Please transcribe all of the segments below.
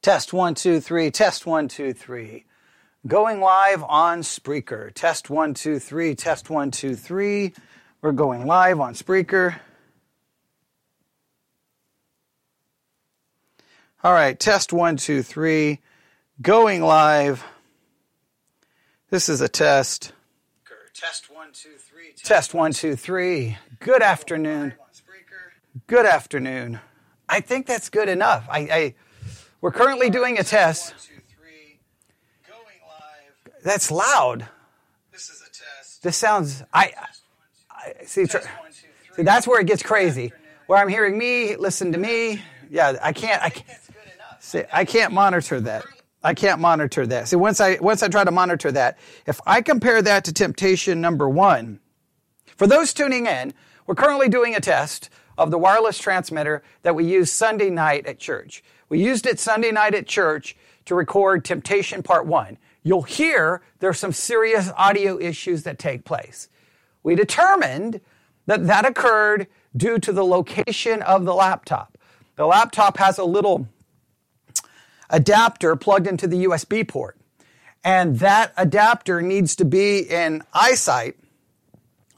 Test one, two, three. Test one, two, three. Going live on Spreaker. Test one, two, three. Test one, two, three. We're going live on Spreaker. All right, test one, two, three. Going live. This is a test. Test one, two, three. Test one, two, three. Good afternoon. Good afternoon. I think that's good enough. I, I we're currently doing a test. That's loud. This is a test. This sounds. I, I see. Tr- see, that's where it gets crazy. Where I'm hearing me, listen to me. Yeah, I can't. I can't. See, I can't monitor that. I can't monitor that. See, once I once I try to monitor that, if I compare that to temptation number one, for those tuning in, we're currently doing a test of the wireless transmitter that we use Sunday night at church. We used it Sunday night at church to record Temptation Part 1. You'll hear there's some serious audio issues that take place. We determined that that occurred due to the location of the laptop. The laptop has a little adapter plugged into the USB port. And that adapter needs to be in eyesight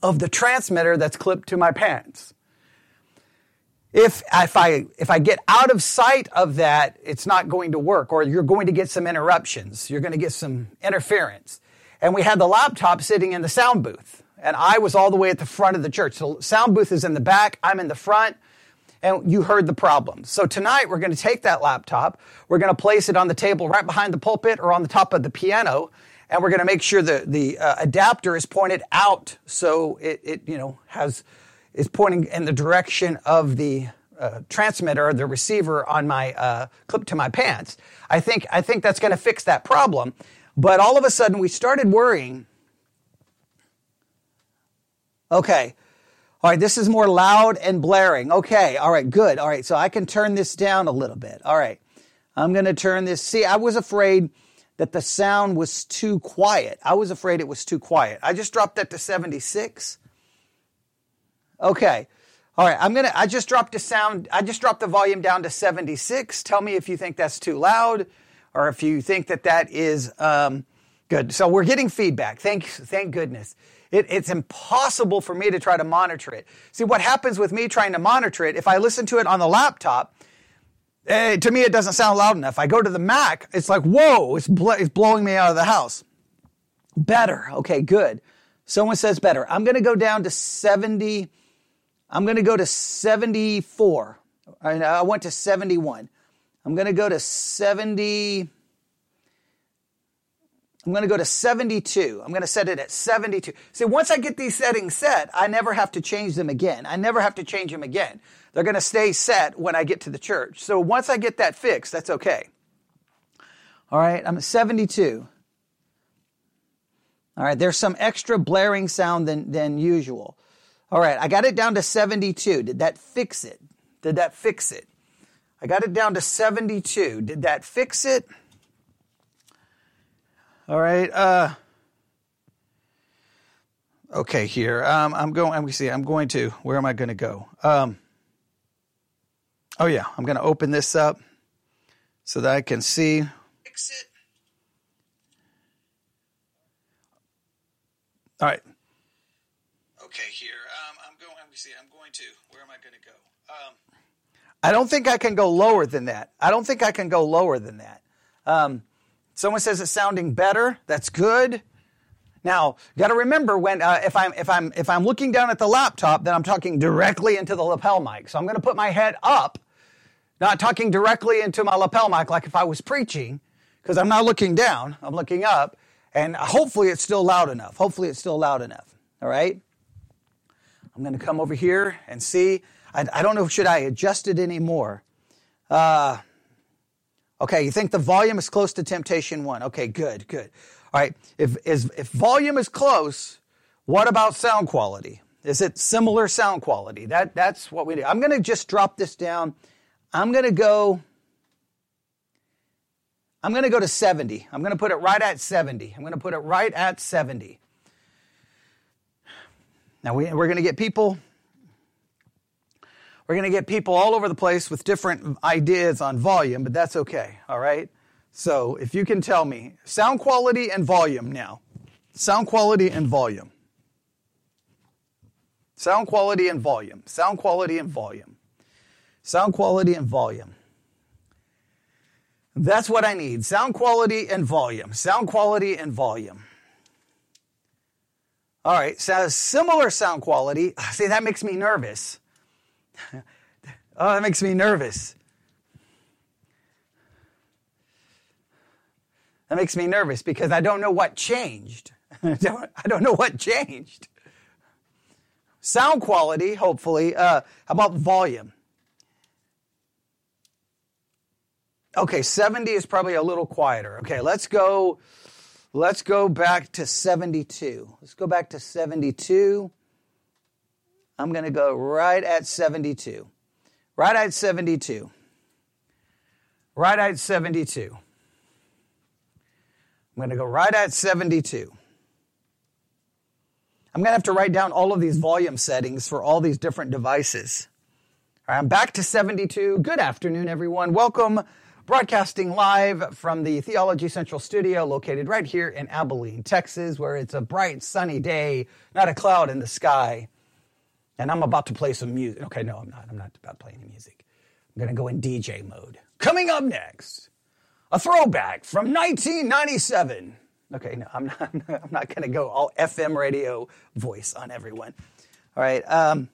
of the transmitter that's clipped to my pants. If, if, I, if I get out of sight of that, it's not going to work, or you're going to get some interruptions. You're going to get some interference. And we had the laptop sitting in the sound booth, and I was all the way at the front of the church. So sound booth is in the back, I'm in the front, and you heard the problem. So tonight we're going to take that laptop, we're going to place it on the table right behind the pulpit or on the top of the piano, and we're going to make sure the, the uh, adapter is pointed out so it, it you know has is pointing in the direction of the uh, transmitter or the receiver on my uh, clip to my pants. I think I think that's going to fix that problem. But all of a sudden, we started worrying. Okay, all right, this is more loud and blaring. Okay, all right, good. All right, so I can turn this down a little bit. All right, I'm going to turn this. See, I was afraid that the sound was too quiet. I was afraid it was too quiet. I just dropped that to 76. Okay. All right, I'm gonna. I just dropped the sound. I just dropped the volume down to 76. Tell me if you think that's too loud, or if you think that that is um, good. So we're getting feedback. Thank, thank goodness. It, it's impossible for me to try to monitor it. See what happens with me trying to monitor it. If I listen to it on the laptop, eh, to me it doesn't sound loud enough. I go to the Mac, it's like whoa, it's, bl- it's blowing me out of the house. Better. Okay, good. Someone says better. I'm going to go down to 70. I'm going to go to 74. I went to 71. I'm going to go to 70. I'm going to go to 72. I'm going to set it at 72. See, once I get these settings set, I never have to change them again. I never have to change them again. They're going to stay set when I get to the church. So once I get that fixed, that's okay. All right, I'm at 72. All right, there's some extra blaring sound than, than usual. All right, I got it down to 72. Did that fix it? Did that fix it? I got it down to 72. Did that fix it? All right. Uh, okay, here. Um, I'm going. Let me see. I'm going to. Where am I going to go? Um, oh yeah, I'm going to open this up so that I can see. Fix it. All right. Okay, here. Um, I'm going. Let me see. I'm going to. Where am I going to go? Um, I don't think I can go lower than that. I don't think I can go lower than that. Um, someone says it's sounding better. That's good. Now, got to remember when uh, if I'm if I'm if I'm looking down at the laptop, then I'm talking directly into the lapel mic. So I'm going to put my head up, not talking directly into my lapel mic like if I was preaching, because I'm not looking down. I'm looking up, and hopefully it's still loud enough. Hopefully it's still loud enough. All right. I'm going to come over here and see. I, I don't know, should I adjust it anymore? Uh, okay, you think the volume is close to temptation one. Okay, good, good. All right, if, if, if volume is close, what about sound quality? Is it similar sound quality? That, that's what we do. I'm going to just drop this down. I'm going to go. I'm going to go to 70. I'm going to put it right at 70. I'm going to put it right at 70. Now we, we're going to get people. We're going to get people all over the place with different ideas on volume, but that's okay, all right? So if you can tell me sound quality and volume now. Sound quality and volume. Sound quality and volume. Sound quality and volume. Sound quality and volume. That's what I need. Sound quality and volume. Sound quality and volume. All right, so similar sound quality. See, that makes me nervous. Oh, that makes me nervous. That makes me nervous because I don't know what changed. I don't know what changed. Sound quality, hopefully. Uh, how about volume? Okay, 70 is probably a little quieter. Okay, let's go let's go back to 72. Let's go back to 72. I'm going to go right at 72. Right at 72. Right at 72. I'm going to go right at 72. I'm going to have to write down all of these volume settings for all these different devices. All right, I'm back to 72. Good afternoon, everyone. Welcome broadcasting live from the Theology Central studio located right here in Abilene, Texas, where it's a bright, sunny day, not a cloud in the sky. And I'm about to play some music. Okay, no, I'm not. I'm not about to play any music. I'm going to go in DJ mode. Coming up next, a throwback from 1997. Okay, no, I'm not, I'm not going to go all FM radio voice on everyone. All right. Um,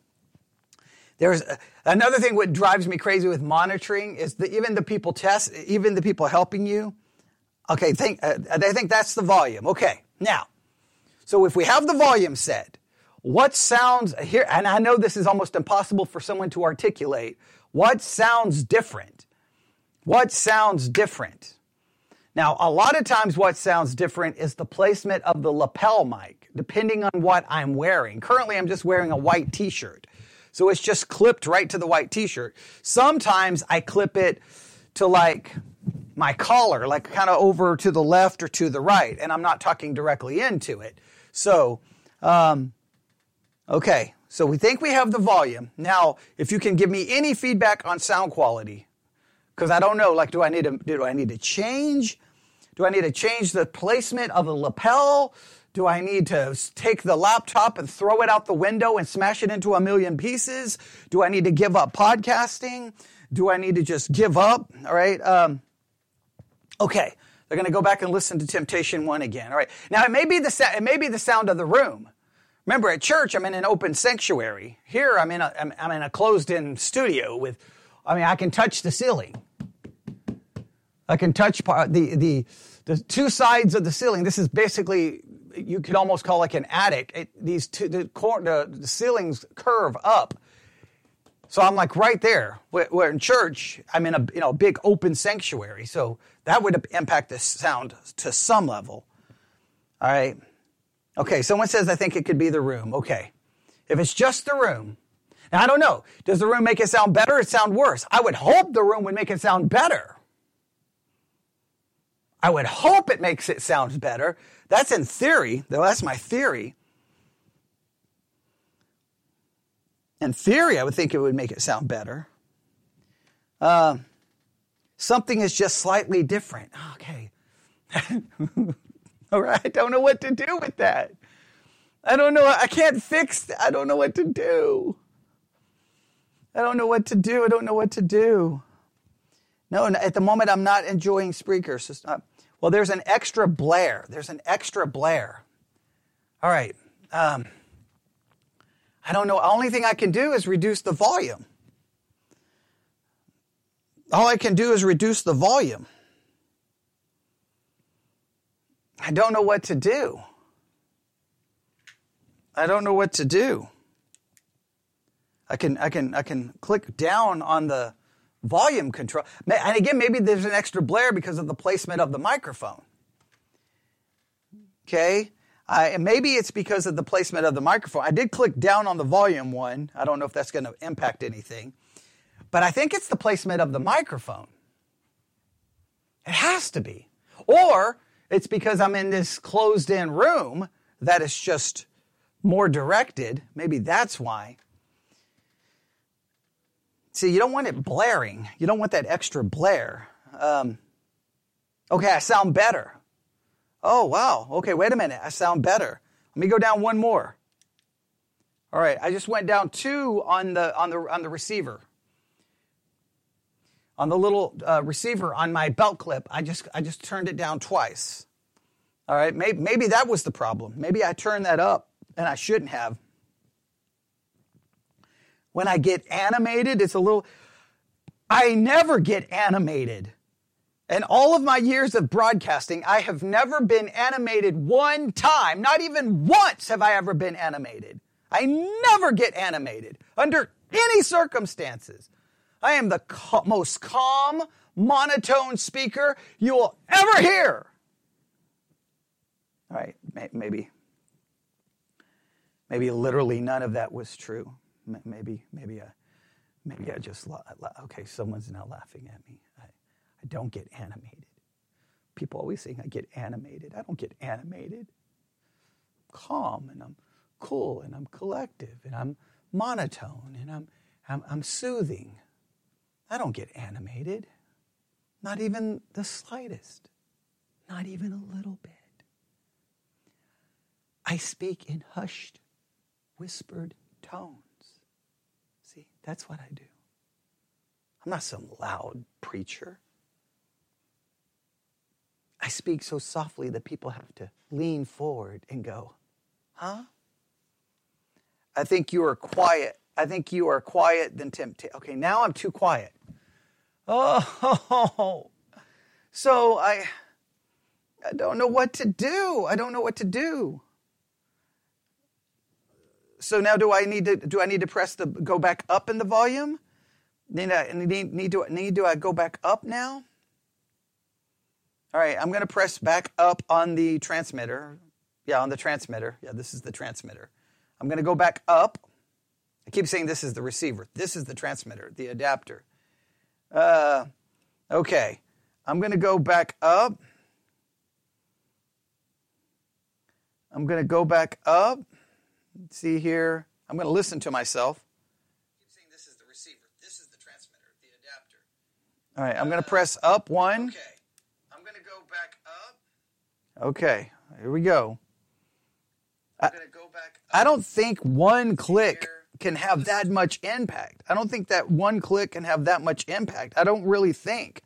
there's another thing what drives me crazy with monitoring is that even the people test, even the people helping you. Okay, think, uh, they think that's the volume. Okay, now, so if we have the volume set, what sounds here, and I know this is almost impossible for someone to articulate, what sounds different? What sounds different? Now, a lot of times what sounds different is the placement of the lapel mic, depending on what I'm wearing. Currently, I'm just wearing a white t-shirt. So it's just clipped right to the white t-shirt. Sometimes I clip it to like my collar, like kind of over to the left or to the right, and I'm not tucking directly into it. So, um, okay. So we think we have the volume. Now, if you can give me any feedback on sound quality, because I don't know, like, do I need to, do I need to change? Do I need to change the placement of the lapel? Do I need to take the laptop and throw it out the window and smash it into a million pieces? Do I need to give up podcasting? Do I need to just give up? All right. Um, okay. They're going to go back and listen to Temptation One again. All right. Now it may be the it may be the sound of the room. Remember, at church I'm in an open sanctuary. Here I'm in a I'm, I'm a closed-in studio with. I mean, I can touch the ceiling. I can touch part, the the the two sides of the ceiling. This is basically you could almost call like an attic. It, these two, the, the, the, ceilings curve up. So I'm like right there. Where, in church, I'm in a you know big open sanctuary, so that would impact the sound to some level. All right. Okay. Someone says I think it could be the room. Okay. If it's just the room, now I don't know. Does the room make it sound better or sound worse? I would hope the room would make it sound better. I would hope it makes it sound better that's in theory, though that's my theory. In theory, I would think it would make it sound better. Uh, something is just slightly different. Okay. All right. I don't know what to do with that. I don't know. I can't fix. I don't know what to do. I don't know what to do. I don't know what to do. No, at the moment, I'm not enjoying Spreaker. So well, there's an extra blare. There's an extra blare. All right. Um, I don't know. Only thing I can do is reduce the volume. All I can do is reduce the volume. I don't know what to do. I don't know what to do. I can I can I can click down on the volume control. And again, maybe there's an extra blare because of the placement of the microphone. Okay? I, maybe it's because of the placement of the microphone. I did click down on the volume one. I don't know if that's going to impact anything. But I think it's the placement of the microphone. It has to be. Or it's because I'm in this closed in room that is just more directed. Maybe that's why. See, you don't want it blaring. You don't want that extra blare. Um, okay, I sound better. Oh, wow. Okay, wait a minute. I sound better. Let me go down one more. All right, I just went down two on the on the on the receiver. On the little uh, receiver on my belt clip, I just I just turned it down twice. All right, maybe, maybe that was the problem. Maybe I turned that up and I shouldn't have. When I get animated, it's a little. I never get animated. In all of my years of broadcasting, I have never been animated one time. Not even once have I ever been animated. I never get animated under any circumstances. I am the most calm, monotone speaker you will ever hear. All right, maybe, maybe literally none of that was true. Maybe, maybe, I, maybe I just okay. Someone's now laughing at me. I, I don't get animated. People always saying I get animated. I don't get animated. I'm calm and I'm cool and I'm collective and I'm monotone and I'm, I'm, I'm soothing. I don't get animated. Not even the slightest. Not even a little bit. I speak in hushed, whispered tones. See, that's what I do. I'm not some loud preacher. I speak so softly that people have to lean forward and go, huh? I think you are quiet. I think you are quiet than temptation. Okay, now I'm too quiet. Oh, so I, I don't know what to do. I don't know what to do. So now do I need to do I need to press the go back up in the volume? Need I need, need to need do I go back up now? All right, I'm going to press back up on the transmitter. Yeah, on the transmitter. Yeah, this is the transmitter. I'm going to go back up. I keep saying this is the receiver. This is the transmitter, the adapter. Uh, okay, I'm going to go back up. I'm going to go back up. Let's see here. I'm going to listen to myself. keep saying this is the receiver. This is the transmitter, the adapter. All right, I'm going to press up one. Okay, I'm going to go back up. Okay, here we go. I'm going to go back I don't think one click can have that much impact. I don't think that one click can have that much impact. I don't really think.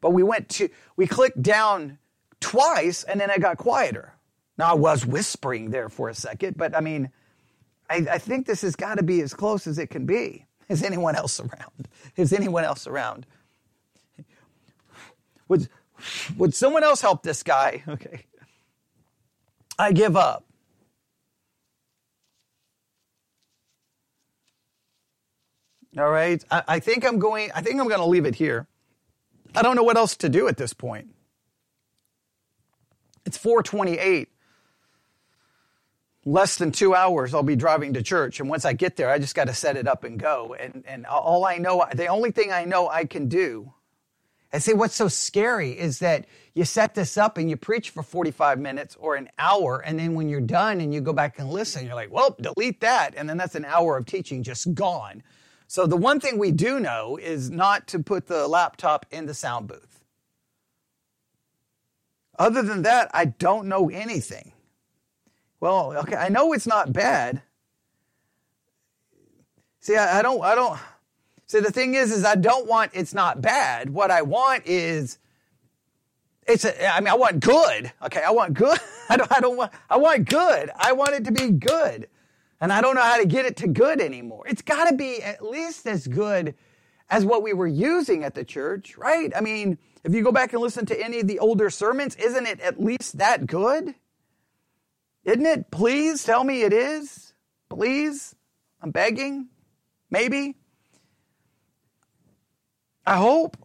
But we went to, we clicked down twice and then I got quieter. Now I was whispering there for a second, but I mean, I, I think this has got to be as close as it can be. Is anyone else around? Is anyone else around? Would, would someone else help this guy? Okay. I give up. All right. I, I think I'm going, I think I'm going to leave it here. I don't know what else to do at this point. It's 428. Less than two hours, I'll be driving to church. And once I get there, I just got to set it up and go. And, and all I know, the only thing I know I can do and see what's so scary is that you set this up and you preach for 45 minutes or an hour, and then when you're done and you go back and listen, you're like, well, delete that. And then that's an hour of teaching just gone. So the one thing we do know is not to put the laptop in the sound booth. Other than that, I don't know anything. Well, okay, I know it's not bad. See, I, I don't, I don't. See, the thing is, is I don't want it's not bad. What I want is it's. A, I mean, I want good. Okay, I want good. I don't. I don't want. I want good. I want it to be good. And I don't know how to get it to good anymore. It's got to be at least as good as what we were using at the church, right? I mean, if you go back and listen to any of the older sermons, isn't it at least that good? Isn't it? Please tell me it is. Please. I'm begging. Maybe. I hope.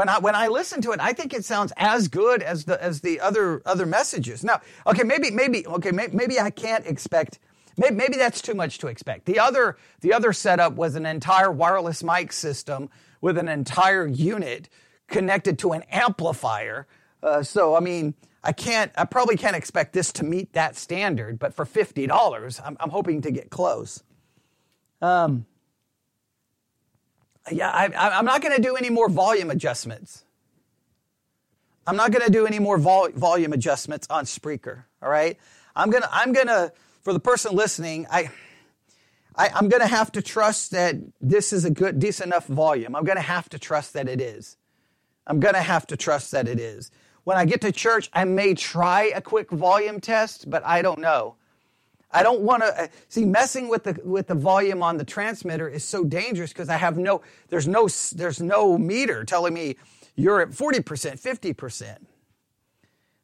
When I when I listen to it, I think it sounds as good as the as the other other messages. Now, okay, maybe maybe okay, maybe, maybe I can't expect. Maybe, maybe that's too much to expect. The other the other setup was an entire wireless mic system with an entire unit connected to an amplifier. Uh, so I mean, I can't. I probably can't expect this to meet that standard. But for fifty dollars, I'm, I'm hoping to get close. Um, yeah, I, am not going to do any more volume adjustments. I'm not going to do any more vol- volume adjustments on Spreaker. All right, I'm gonna I'm gonna for the person listening, I. I, am going to have to trust that this is a good, decent enough volume. I'm going to have to trust that it is. I'm going to have to trust that it is. When I get to church, I may try a quick volume test, but I don't know. I don't want to uh, see messing with the with the volume on the transmitter is so dangerous because I have no there's no there's no meter telling me you're at 40%, 50%.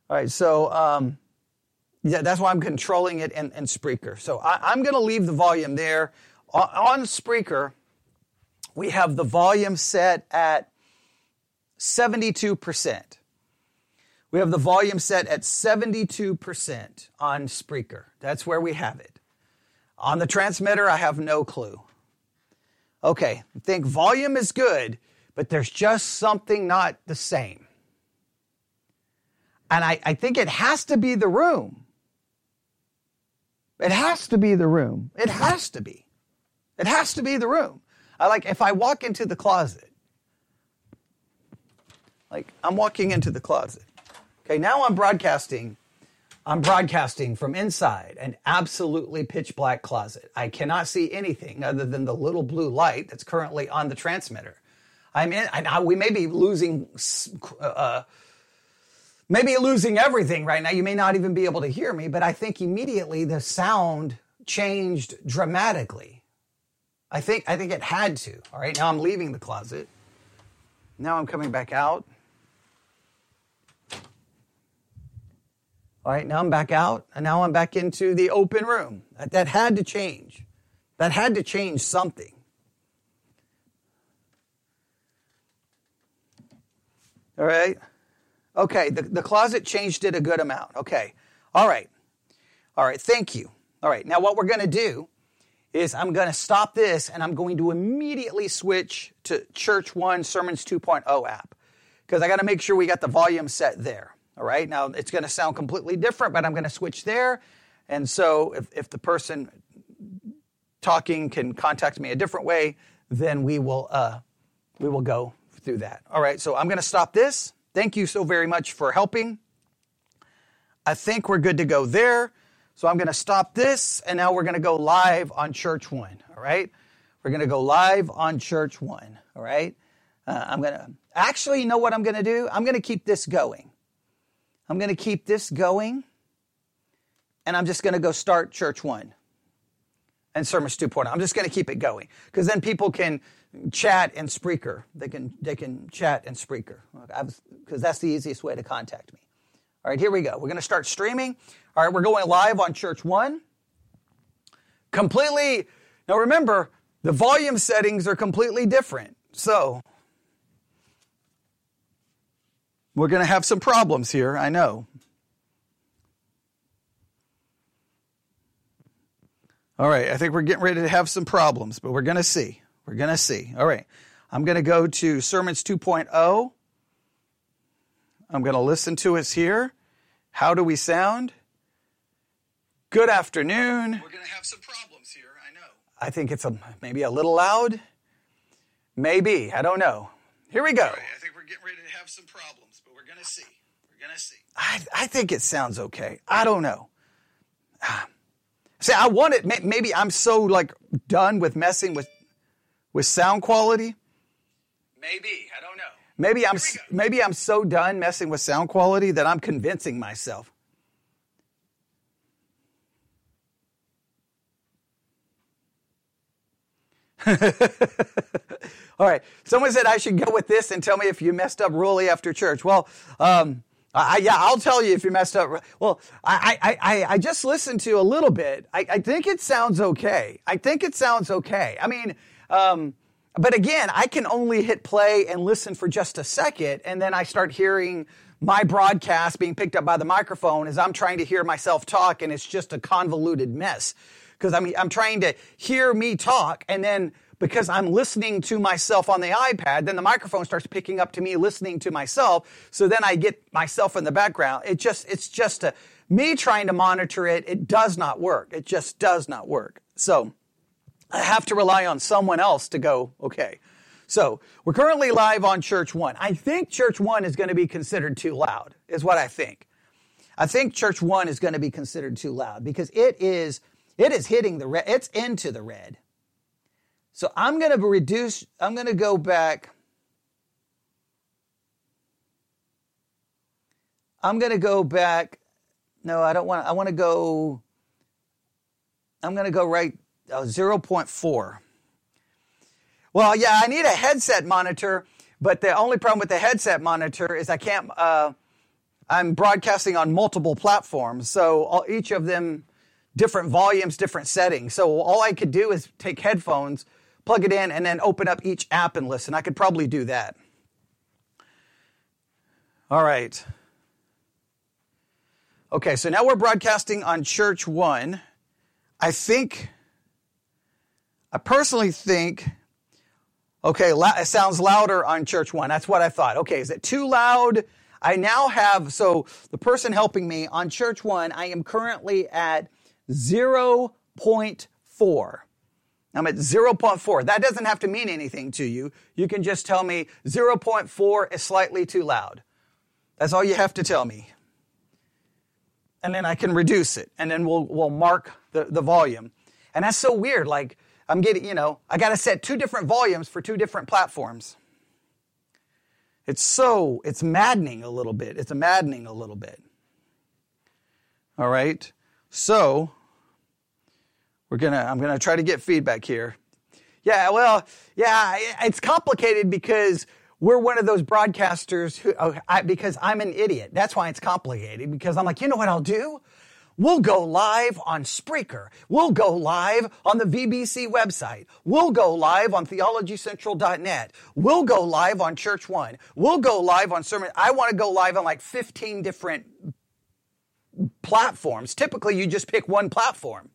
All right, so um, yeah, that's why I'm controlling it in, in Spreaker. So I, am going to leave the volume there. On, on Spreaker, we have the volume set at 72%. We have the volume set at 72% on Spreaker. That's where we have it. On the transmitter, I have no clue. Okay, I think volume is good, but there's just something not the same. And I, I think it has to be the room. It has to be the room. It has to be. It has to be the room. I like if I walk into the closet, like I'm walking into the closet. Okay, now I'm broadcasting. I'm broadcasting from inside an absolutely pitch black closet. I cannot see anything other than the little blue light that's currently on the transmitter. I'm in. I, we may be losing, uh, maybe losing everything right now. You may not even be able to hear me, but I think immediately the sound changed dramatically. I think I think it had to. All right, now I'm leaving the closet. Now I'm coming back out. All right, now I'm back out, and now I'm back into the open room. That, that had to change. That had to change something. All right. Okay, the, the closet changed it a good amount. Okay. All right. All right, thank you. All right, now what we're going to do is I'm going to stop this and I'm going to immediately switch to Church One Sermons 2.0 app because I got to make sure we got the volume set there. All right, now it's going to sound completely different, but I'm going to switch there. And so if, if the person talking can contact me a different way, then we will, uh, we will go through that. All right, so I'm going to stop this. Thank you so very much for helping. I think we're good to go there. So I'm going to stop this, and now we're going to go live on Church One. All right, we're going to go live on Church One. All right, uh, I'm going to actually you know what I'm going to do. I'm going to keep this going. I'm going to keep this going, and I'm just going to go start Church One and Sermons 2.0. I'm just going to keep it going because then people can chat in Spreaker. They can they can chat in Spreaker because that's the easiest way to contact me. All right, here we go. We're going to start streaming. All right, we're going live on Church One. Completely. Now remember, the volume settings are completely different. So we're going to have some problems here. I know. All right, I think we're getting ready to have some problems, but we're going to see. We're going to see. All right. I'm going to go to Sermons 2.0. I'm going to listen to us here. How do we sound? Good afternoon. We're going to have some problems here, I know. I think it's a, maybe a little loud. Maybe. I don't know. Here we go. Right, I think we're getting ready to have some problems, going to see. We're going to see. I, I think it sounds okay. I don't know. See, I want it. Maybe I'm so like done with messing with with sound quality? Maybe. I don't know. Maybe I'm maybe I'm so done messing with sound quality that I'm convincing myself. All right. Someone said I should go with this and tell me if you messed up really after church. Well, um, I, yeah, I'll tell you if you messed up. Well, I, I, I, I just listened to a little bit. I, I think it sounds okay. I think it sounds okay. I mean, um, but again, I can only hit play and listen for just a second, and then I start hearing my broadcast being picked up by the microphone as I'm trying to hear myself talk, and it's just a convoluted mess. Because I mean, I'm trying to hear me talk, and then because I'm listening to myself on the iPad, then the microphone starts picking up to me listening to myself. So then I get myself in the background. It just, it's just a, me trying to monitor it. It does not work. It just does not work. So I have to rely on someone else to go, okay. So we're currently live on Church One. I think Church One is going to be considered too loud, is what I think. I think Church One is going to be considered too loud because it is it is hitting the red. It's into the red. So I'm going to reduce. I'm going to go back. I'm going to go back. No, I don't want. I want to go. I'm going to go right uh, 0.4. Well, yeah, I need a headset monitor, but the only problem with the headset monitor is I can't. Uh, I'm broadcasting on multiple platforms, so all, each of them different volumes, different settings. So all I could do is take headphones, plug it in, and then open up each app and listen. I could probably do that. All right. Okay, so now we're broadcasting on Church One. I think, I personally think Okay, it sounds louder on church one. That's what I thought. Okay, is it too loud? I now have, so the person helping me on church one, I am currently at 0.4. I'm at 0.4. That doesn't have to mean anything to you. You can just tell me 0.4 is slightly too loud. That's all you have to tell me. And then I can reduce it. And then we'll, we'll mark the, the volume. And that's so weird. Like, I'm getting, you know, I got to set two different volumes for two different platforms. It's so, it's maddening a little bit. It's maddening a little bit. All right. So, we're to, I'm to try to get feedback here. Yeah, well, yeah, it's complicated because we're one of those broadcasters who, oh, I, because I'm an idiot. That's why it's complicated because I'm like, you know what I'll do? We'll go live on Spreaker. We'll go live on the VBC website. We'll go live on theologycentral.net. We'll go live on Church One. We'll go live on Sermon. I want to go live on like 15 different platforms. Typically, you just pick one platform.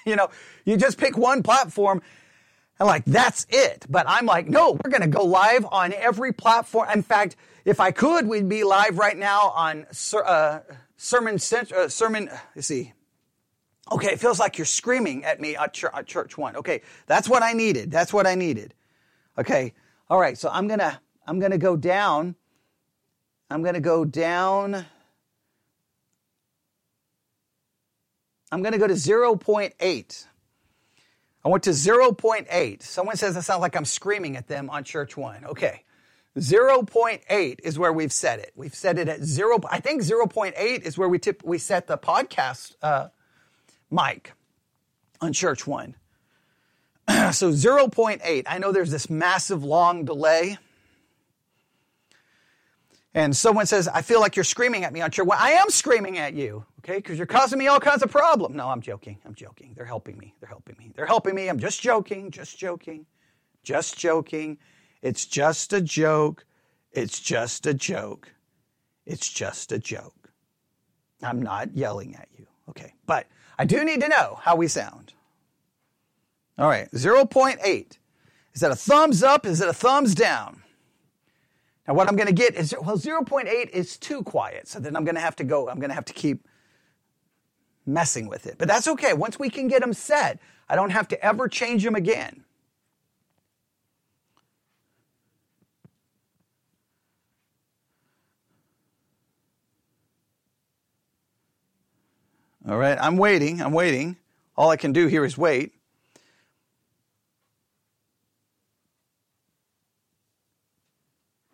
You know, you just pick one platform and like, that's it. But I'm like, no, we're going to go live on every platform. In fact, if I could, we'd be live right now on, uh, sermon, uh, sermon, let's see. Okay, it feels like you're screaming at me at church, at church one. Okay, that's what I needed. That's what I needed. Okay, all right. So I'm gonna I'm gonna go down. I'm gonna go down. I'm gonna go to 0.8. I went to 0.8. Someone says it sounds like I'm screaming at them on church one. Okay. 0.8 is where we've set it. We've set it at zero. I think 0.8 is where we tip, we set the podcast uh, mic on Church One. so 0.8. I know there's this massive long delay. And someone says, I feel like you're screaming at me on church. Well, I am screaming at you, okay, because you're causing me all kinds of problems. No, I'm joking. I'm joking. They're helping me. They're helping me. They're helping me. I'm just joking, just joking, just joking. It's just a joke. It's just a joke. It's just a joke. I'm not yelling at you. Okay. But I do need to know how we sound. All right. 0.8. Is that a thumbs up? Is it a thumbs down? Now, what I'm going to get is, well, 0.8 is too quiet. So then I'm going to have to go, I'm going to have to keep messing with it. But that's okay. Once we can get them set, I don't have to ever change them again. All right, I'm waiting. I'm waiting. All I can do here is wait.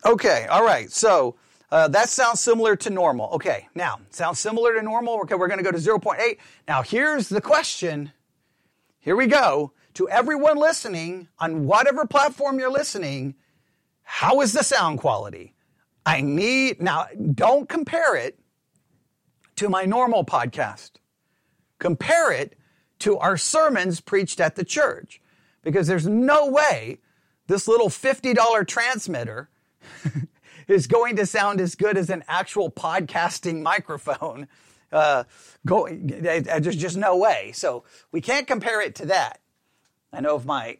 Okay, all right. So uh, that sounds similar to normal. Okay, now, sounds similar to normal. Okay, we're going to go to 0.8. Now, here's the question. Here we go. To everyone listening, on whatever platform you're listening, how is the sound quality? I need, now, don't compare it to my normal podcast. Compare it to our sermons preached at the church. Because there's no way this little $50 transmitter is going to sound as good as an actual podcasting microphone. Uh, go, there's just no way. So we can't compare it to that. I know of my,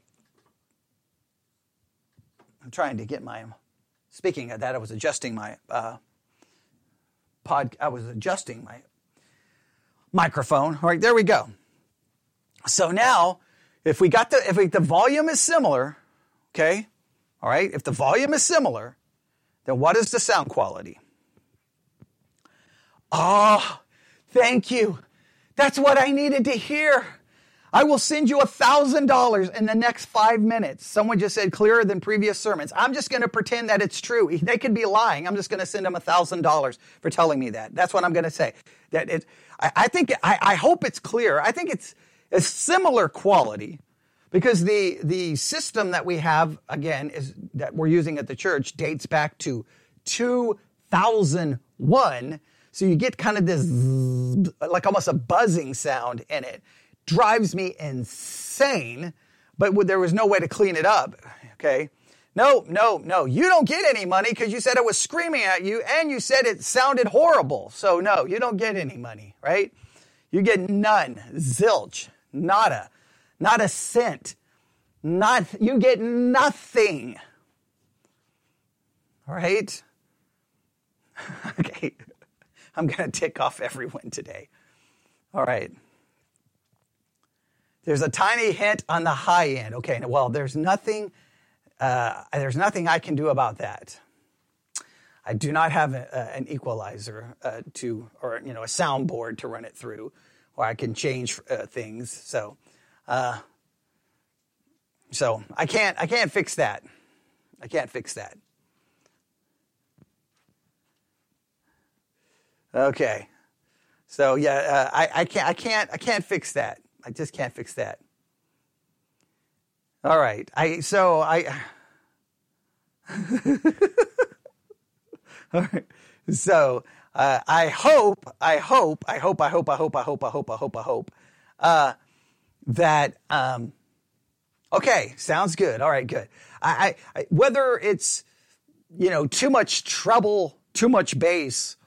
I'm trying to get my, speaking of that, I was adjusting my uh, pod, I was adjusting my microphone. All right, there we go. So now if we got the if we, the volume is similar, okay, all right, if the volume is similar, then what is the sound quality? Oh, thank you. That's what I needed to hear. I will send you a thousand dollars in the next five minutes. Someone just said clearer than previous sermons. I'm just going to pretend that it's true. They could be lying. I'm just going to send them a thousand dollars for telling me that. That's what I'm going to say. That it. I, I think. I, I hope it's clear. I think it's a similar quality because the the system that we have again is that we're using at the church dates back to 2001 so you get kind of this like almost a buzzing sound in it. Drives me insane. But there was no way to clean it up okay? No no no. You don't get any money because you said it was screaming at you and you said it sounded horrible. So no you don't get any money right? You get none. Zilch. Nada not a cent. Not, you get nothing. All right? okay. I'm going to tick off everyone today. All right. There's a tiny hint on the high end. Okay, well, there's nothing, uh, there's nothing I can do about that. I do not have a, an equalizer uh, to, or you know, a soundboard to run it through, or I can change uh, things. So uh, so I can't, I can't fix that. I can't fix that. Okay. So yeah, uh, I, I can't, I can't, I can't fix that. I just can't fix that. All right. I, so I, all right. So, uh, I hope, I hope, I hope, I hope, I hope, I hope, I hope, I hope, I hope, uh, that um, okay, sounds good. All right, good. I, I, whether it's you know too much treble, too much bass,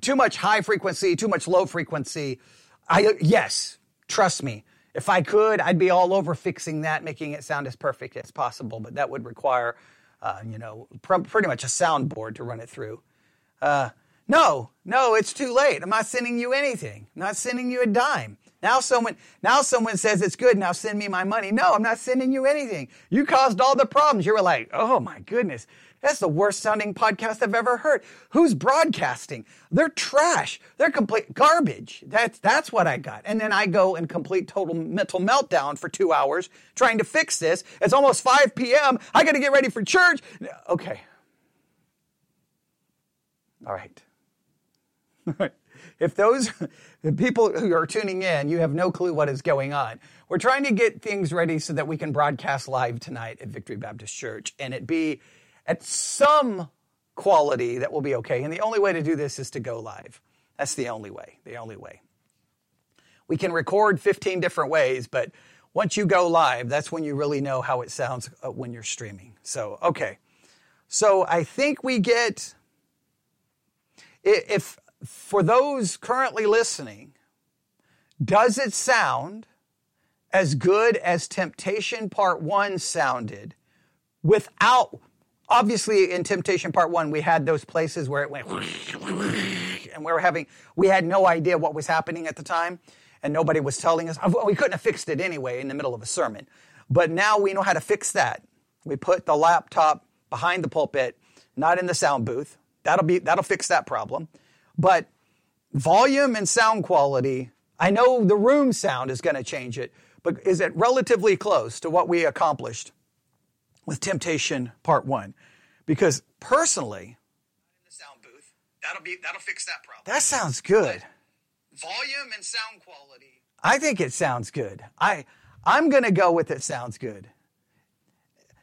too much high frequency, too much low frequency. I yes, trust me. If I could, I'd be all over fixing that, making it sound as perfect as possible. But that would require, uh, you know, pr- pretty much a soundboard to run it through. Uh, no, no, it's too late. I'm not sending you anything. I'm not sending you a dime. Now someone, now someone says it's good. Now send me my money. No, I'm not sending you anything. You caused all the problems. You were like, oh my goodness. That's the worst sounding podcast I've ever heard. Who's broadcasting? They're trash. They're complete garbage. That's, that's what I got. And then I go and complete total mental meltdown for two hours trying to fix this. It's almost 5 p.m. I got to get ready for church. Okay. All right. All right if those people who are tuning in, you have no clue what is going on. We're trying to get things ready so that we can broadcast live tonight at Victory Baptist Church and it be at some quality that will be okay. And the only way to do this is to go live. That's the only way, the only way. We can record 15 different ways, but once you go live, that's when you really know how it sounds uh, when you're streaming. So, okay. So I think we get, if for those currently listening, does it sound as good as Temptation Part 1 sounded without, obviously in Temptation Part 1, we had those places where it went, and we were having, we had no idea what was happening at the time, and nobody was telling us. We couldn't have fixed it anyway in the middle of a sermon. But now we know how to fix that. We put the laptop behind the pulpit, not in the sound booth. That'll be, that'll fix that problem. But volume and sound quality, I know the room sound is going to change it, but is it relatively close to what we accomplished with Temptation Part 1? Because personally, in the sound booth, that'll be that'll fix that problem. That sounds good. Volume and sound quality. I think it sounds good. I I'm going to go with it sounds good.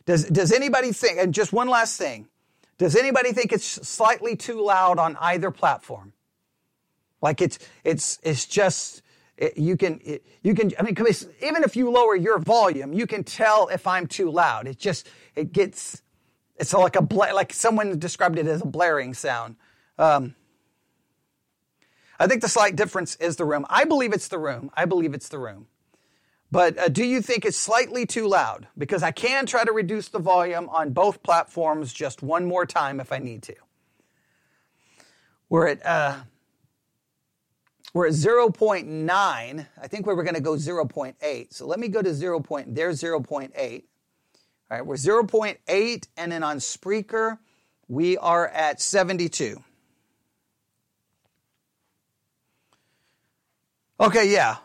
Does does anybody think and just one last thing. Does anybody think it's slightly too loud on either platform? Like it's it's it's just it, you can it, you can I mean even if you lower your volume, you can tell if I'm too loud. It just it gets it's like a bla- like someone described it as a blaring sound. Um, I think the slight difference is the room. I believe it's the room. I believe it's the room. But uh, do you think it's slightly too loud? Because I can try to reduce the volume on both platforms just one more time if I need to. We're at, uh, we're at 0.9. I think we were going to go 0.8. So let me go to 0. Point, there's 0.8. All right, we're 0.8, and then on Spreaker, we are at 72. Okay, yeah.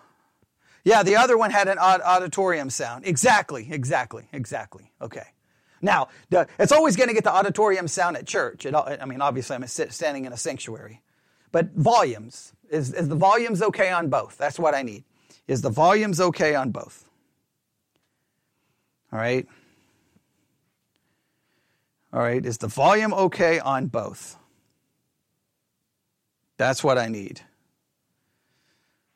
Yeah, the other one had an auditorium sound. Exactly, exactly, exactly. Okay. Now, it's always going to get the auditorium sound at church. It, I mean, obviously, I'm standing in a sanctuary. But volumes, is, is the volumes okay on both? That's what I need. Is the volumes okay on both? All right. All right. Is the volume okay on both? That's what I need.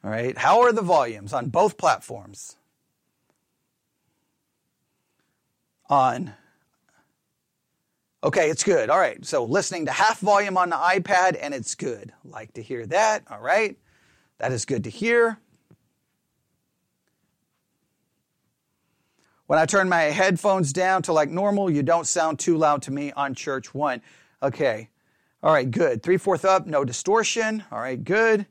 All right. How are the volumes on both platforms? On Okay, it's good. All right. So listening to half volume on the iPad and it's good. Like to hear that. All right. That is good to hear. When I turn my headphones down to like normal, you don't sound too loud to me on church one. Okay. All right, good. Three fourth up, no distortion. All right, good.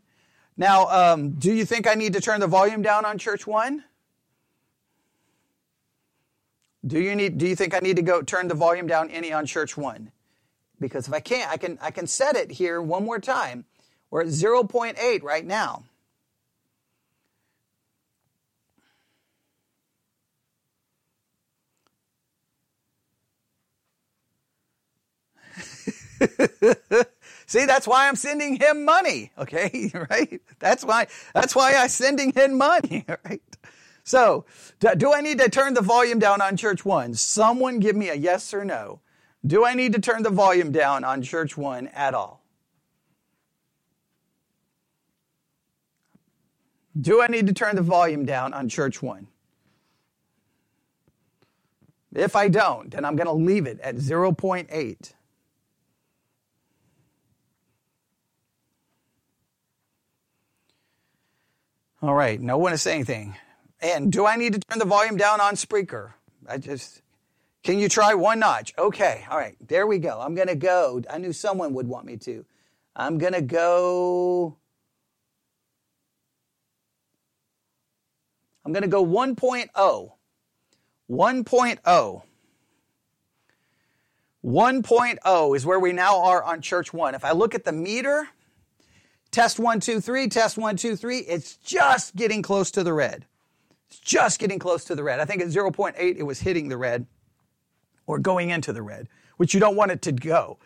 Now, um, do you think I need to turn the volume down on church one? Do you need do you think I need to go turn the volume down any on church 1? Because if I can't, I can I can set it here one more time. We're at 0.8 right now. See, that's why I'm sending him money. Okay, right? That's why that's why I'm sending him money, right? So, do I need to turn the volume down on church one? Someone give me a yes or no. Do I need to turn the volume down on church one at all? Do I need to turn the volume down on church one? If I don't, then I'm going to leave it at 0.8. All right, no one is saying anything. And do I need to turn the volume down on Spreaker? I just, can you try one notch? Okay, all right, there we go. I'm to go. I knew someone would want me to. I'm to go. I'm to go 1.0. 1.0. 1.0 is where we now are on church one. If I look at the meter, test one, two, three, test one, two, three, it's just getting close to the red. It's just getting close to the red. I think at 0.8 it was hitting the red or going into the red, which you don't want it to go.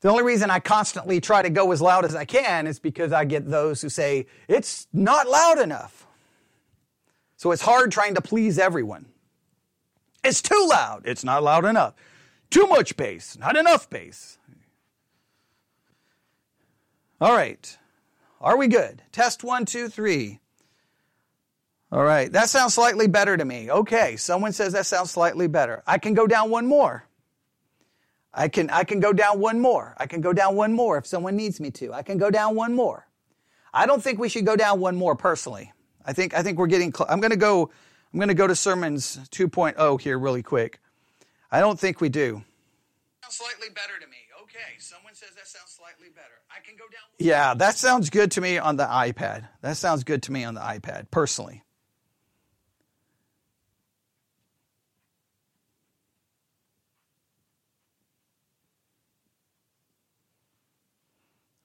The only reason I constantly try to go as loud as I can is because I get those who say, it's not loud enough. So it's hard trying to please everyone. It's too loud. It's not loud enough. Too much bass. Not enough bass. All right. Are we good? Test one, two, three. All right, that sounds slightly better to me. Okay, someone says that sounds slightly better. I can go down one more. I can I can go down one more. I can go down one more if someone needs me to. I can go down one more. I don't think we should go down one more personally. I think I think we're getting cl- I'm going to go I'm going to go to sermons 2.0 here really quick. I don't think we do. Sounds slightly better to me. Okay, someone says that sounds slightly better. I can go down Yeah, that sounds good to me on the iPad. That sounds good to me on the iPad personally.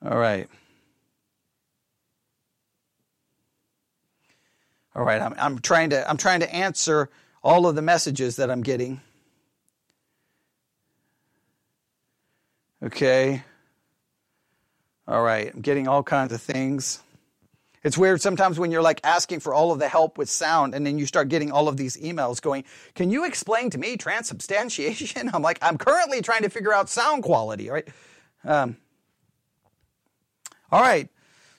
All right. All right, I'm, I'm trying to I'm trying to answer all of the messages that I'm getting. Okay. All right, I'm getting all kinds of things. It's weird sometimes when you're like asking for all of the help with sound and then you start getting all of these emails going, Can you explain to me transubstantiation? I'm like, I'm currently trying to figure out sound quality, right? Um, all right.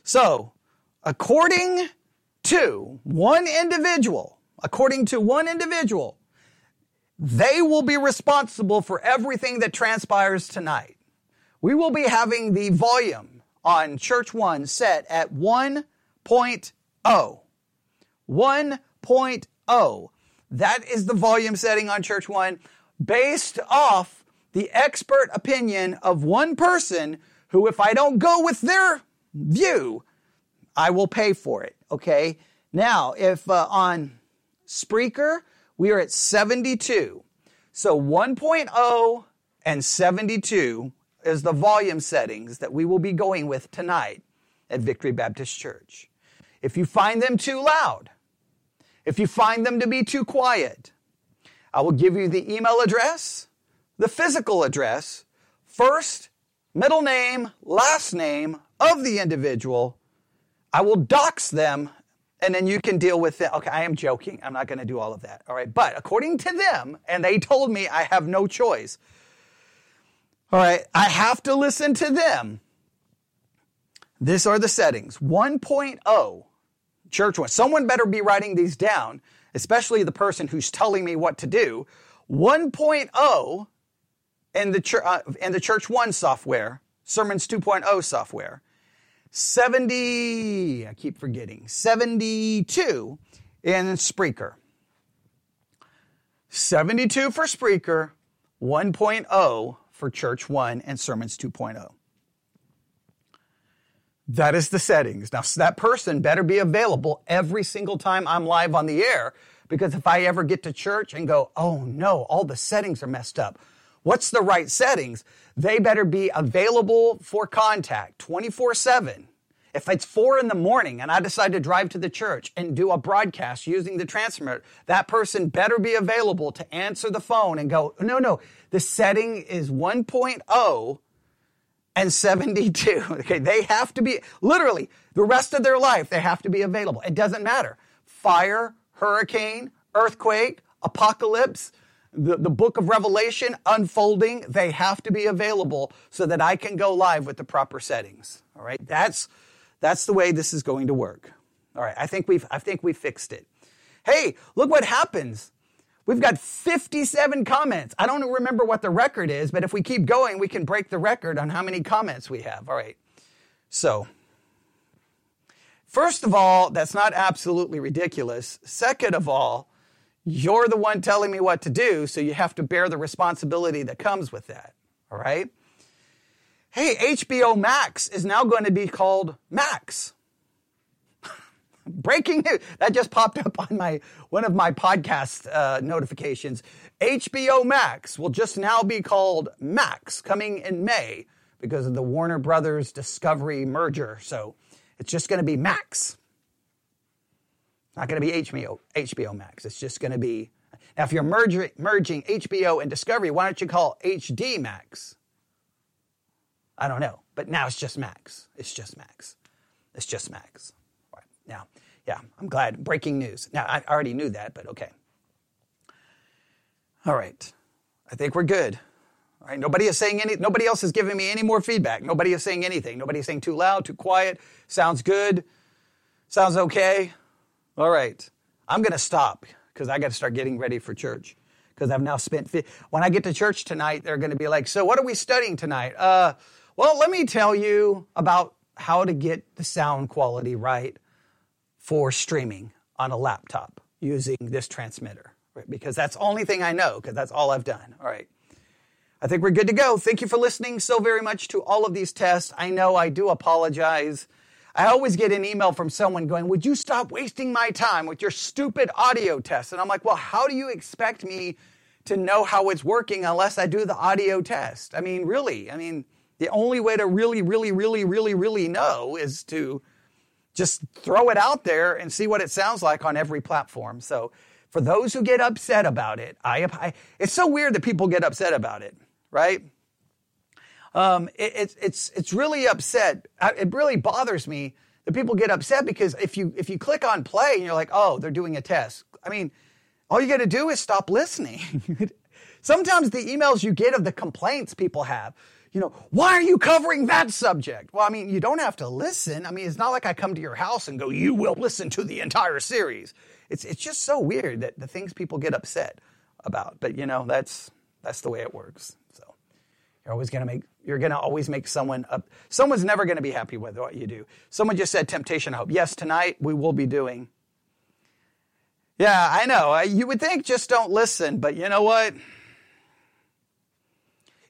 So, according to one individual, according to one individual, they will be responsible for everything that transpires tonight. We will be having the volume on Church One set at 1.0. 1.0. That is the volume setting on Church One based off the expert opinion of one person who, if I don't go with their view, I will pay for it. Okay. Now, if uh, on Spreaker, we are at 72. So 1.0 and 72 is the volume settings that we will be going with tonight at Victory Baptist Church. If you find them too loud, if you find them to be too quiet, I will give you the email address, the physical address, first, middle name, last name of the individual. I will dox them and then you can deal with it. Okay, I am joking. I'm not going to do all of that. All right. But according to them, and they told me I have no choice. All right. I have to listen to them. These are the settings 1.0, church one. Someone better be writing these down, especially the person who's telling me what to do. 1.0 in the, church, uh, the church one software, sermons 2.0 software. 70, I keep forgetting, 72 in Spreaker. 72 for Spreaker, 1.0 for Church 1 and Sermons 2.0. That is the settings. Now, that person better be available every single time I'm live on the air because if I ever get to church and go, oh no, all the settings are messed up, what's the right settings? They better be available for contact 24 7. If it's four in the morning and I decide to drive to the church and do a broadcast using the transmitter, that person better be available to answer the phone and go, no, no, the setting is 1.0 and 72. Okay, they have to be, literally, the rest of their life, they have to be available. It doesn't matter. Fire, hurricane, earthquake, apocalypse, the, the book of Revelation unfolding, they have to be available so that I can go live with the proper settings. All right, that's that's the way this is going to work. All right, I think we've I think we fixed it. Hey, look what happens. We've got 57 comments. I don't remember what the record is, but if we keep going, we can break the record on how many comments we have. All right. So, first of all, that's not absolutely ridiculous. Second of all, you're the one telling me what to do, so you have to bear the responsibility that comes with that. All right? Hey, HBO Max is now going to be called Max. Breaking news. That just popped up on my one of my podcast uh, notifications. HBO Max will just now be called Max coming in May because of the Warner Brothers Discovery merger. So it's just going to be Max. Not going to be HBO, HBO Max. It's just going to be. Now, if you're merging, merging HBO and Discovery, why don't you call HD Max? I don't know. But now it's just Max. It's just Max. It's just Max. Right. Now, yeah, I'm glad. Breaking news. Now, I already knew that, but okay. All right. I think we're good. All right. Nobody is saying any, nobody else is giving me any more feedback. Nobody is saying anything. Nobody is saying too loud, too quiet. Sounds good. Sounds okay. All right. I'm going to stop because I got to start getting ready for church because I've now spent, when I get to church tonight, they're going to be like, so what are we studying tonight? Uh, well, let me tell you about how to get the sound quality right for streaming on a laptop using this transmitter, right? Because that's the only thing I know, because that's all I've done. All right. I think we're good to go. Thank you for listening so very much to all of these tests. I know I do apologize. I always get an email from someone going, Would you stop wasting my time with your stupid audio tests? And I'm like, Well, how do you expect me to know how it's working unless I do the audio test? I mean, really, I mean, the only way to really, really, really, really, really know is to just throw it out there and see what it sounds like on every platform. So, for those who get upset about it, I, I it's so weird that people get upset about it, right? Um, it, it's it's it's really upset. It really bothers me that people get upset because if you if you click on play and you're like, oh, they're doing a test. I mean, all you got to do is stop listening. Sometimes the emails you get of the complaints people have, you know, why are you covering that subject? Well, I mean, you don't have to listen. I mean, it's not like I come to your house and go, you will listen to the entire series. It's it's just so weird that the things people get upset about. But you know, that's that's the way it works. So you're always gonna make you're going to always make someone up. Someone's never going to be happy with what you do. Someone just said temptation I hope. Yes, tonight we will be doing. Yeah, I know. You would think just don't listen, but you know what?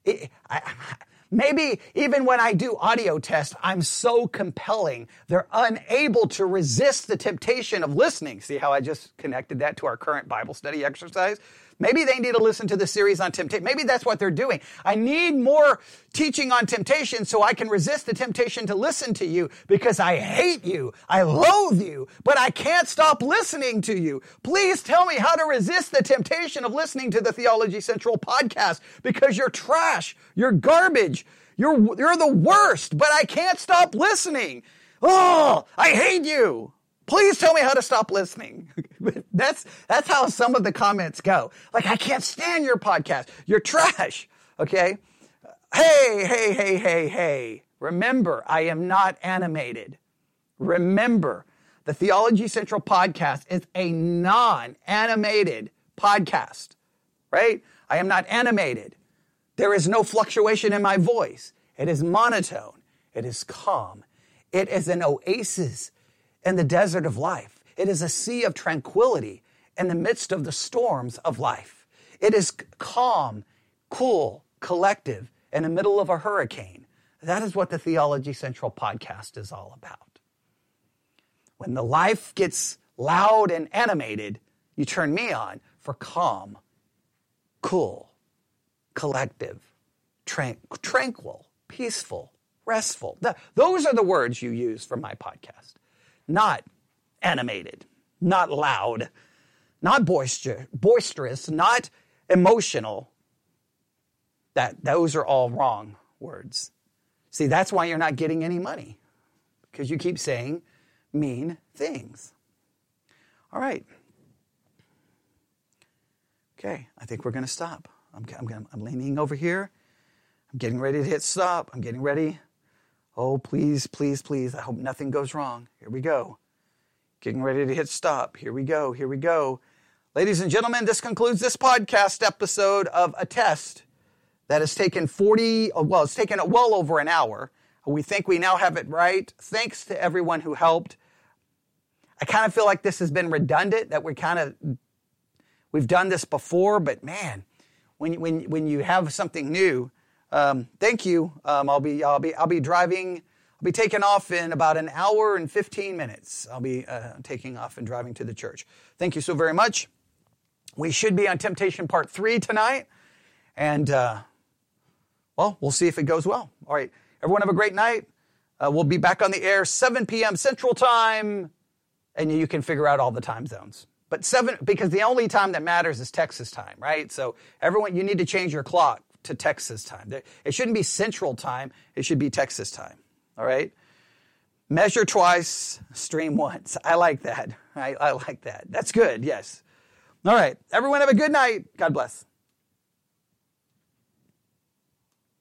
It, I, Maybe even when I do audio tests, I'm so compelling, they're unable to resist the temptation of listening. See how I just connected that to our current Bible study exercise? Maybe they need to listen to the series on temptation. Maybe that's what they're doing. I need more teaching on temptation so I can resist the temptation to listen to you because I hate you. I loathe you, but I can't stop listening to you. Please tell me how to resist the temptation of listening to the Theology Central podcast because you're trash. You're garbage. You're, you're the worst, but I can't stop listening. Oh, I hate you. Please tell me how to stop listening. that's, that's how some of the comments go. Like, I can't stand your podcast. You're trash. Okay. Hey, hey, hey, hey, hey. Remember, I am not animated. Remember, the Theology Central podcast is a non animated podcast, right? I am not animated. There is no fluctuation in my voice. It is monotone. It is calm. It is an oasis in the desert of life. It is a sea of tranquility in the midst of the storms of life. It is calm, cool, collective in the middle of a hurricane. That is what the Theology Central podcast is all about. When the life gets loud and animated, you turn me on for calm, cool, collective, tran- tranquil, peaceful, restful. those are the words you use for my podcast not animated, not loud, not boisterous, not emotional. That those are all wrong words. See, that's why you're not getting any money because you keep saying mean things. All right. Okay, I think we're going to stop. I'm, I'm, I'm leaning over here. I'm getting ready to hit stop. I'm getting ready Oh, please, please, please. I hope nothing goes wrong. Here we go. Getting ready to hit stop. Here we go. Here we go. Ladies and gentlemen, this concludes this podcast episode of A Test that has taken 40, well, it's taken well over an hour. We think we now have it right. Thanks to everyone who helped. I kind of feel like this has been redundant, that we kind of, we've done this before, but man, when, when, when you have something new, um, thank you. Um, I'll be I'll be I'll be driving. I'll be taking off in about an hour and 15 minutes. I'll be uh, taking off and driving to the church. Thank you so very much. We should be on Temptation Part Three tonight, and uh, well, we'll see if it goes well. All right, everyone have a great night. Uh, we'll be back on the air 7 p.m. Central Time, and you can figure out all the time zones. But seven, because the only time that matters is Texas time, right? So everyone, you need to change your clock to Texas time. It shouldn't be Central time, it should be Texas time. All right? Measure twice, stream once. I like that. I, I like that. That's good, yes. All right. Everyone have a good night. God bless.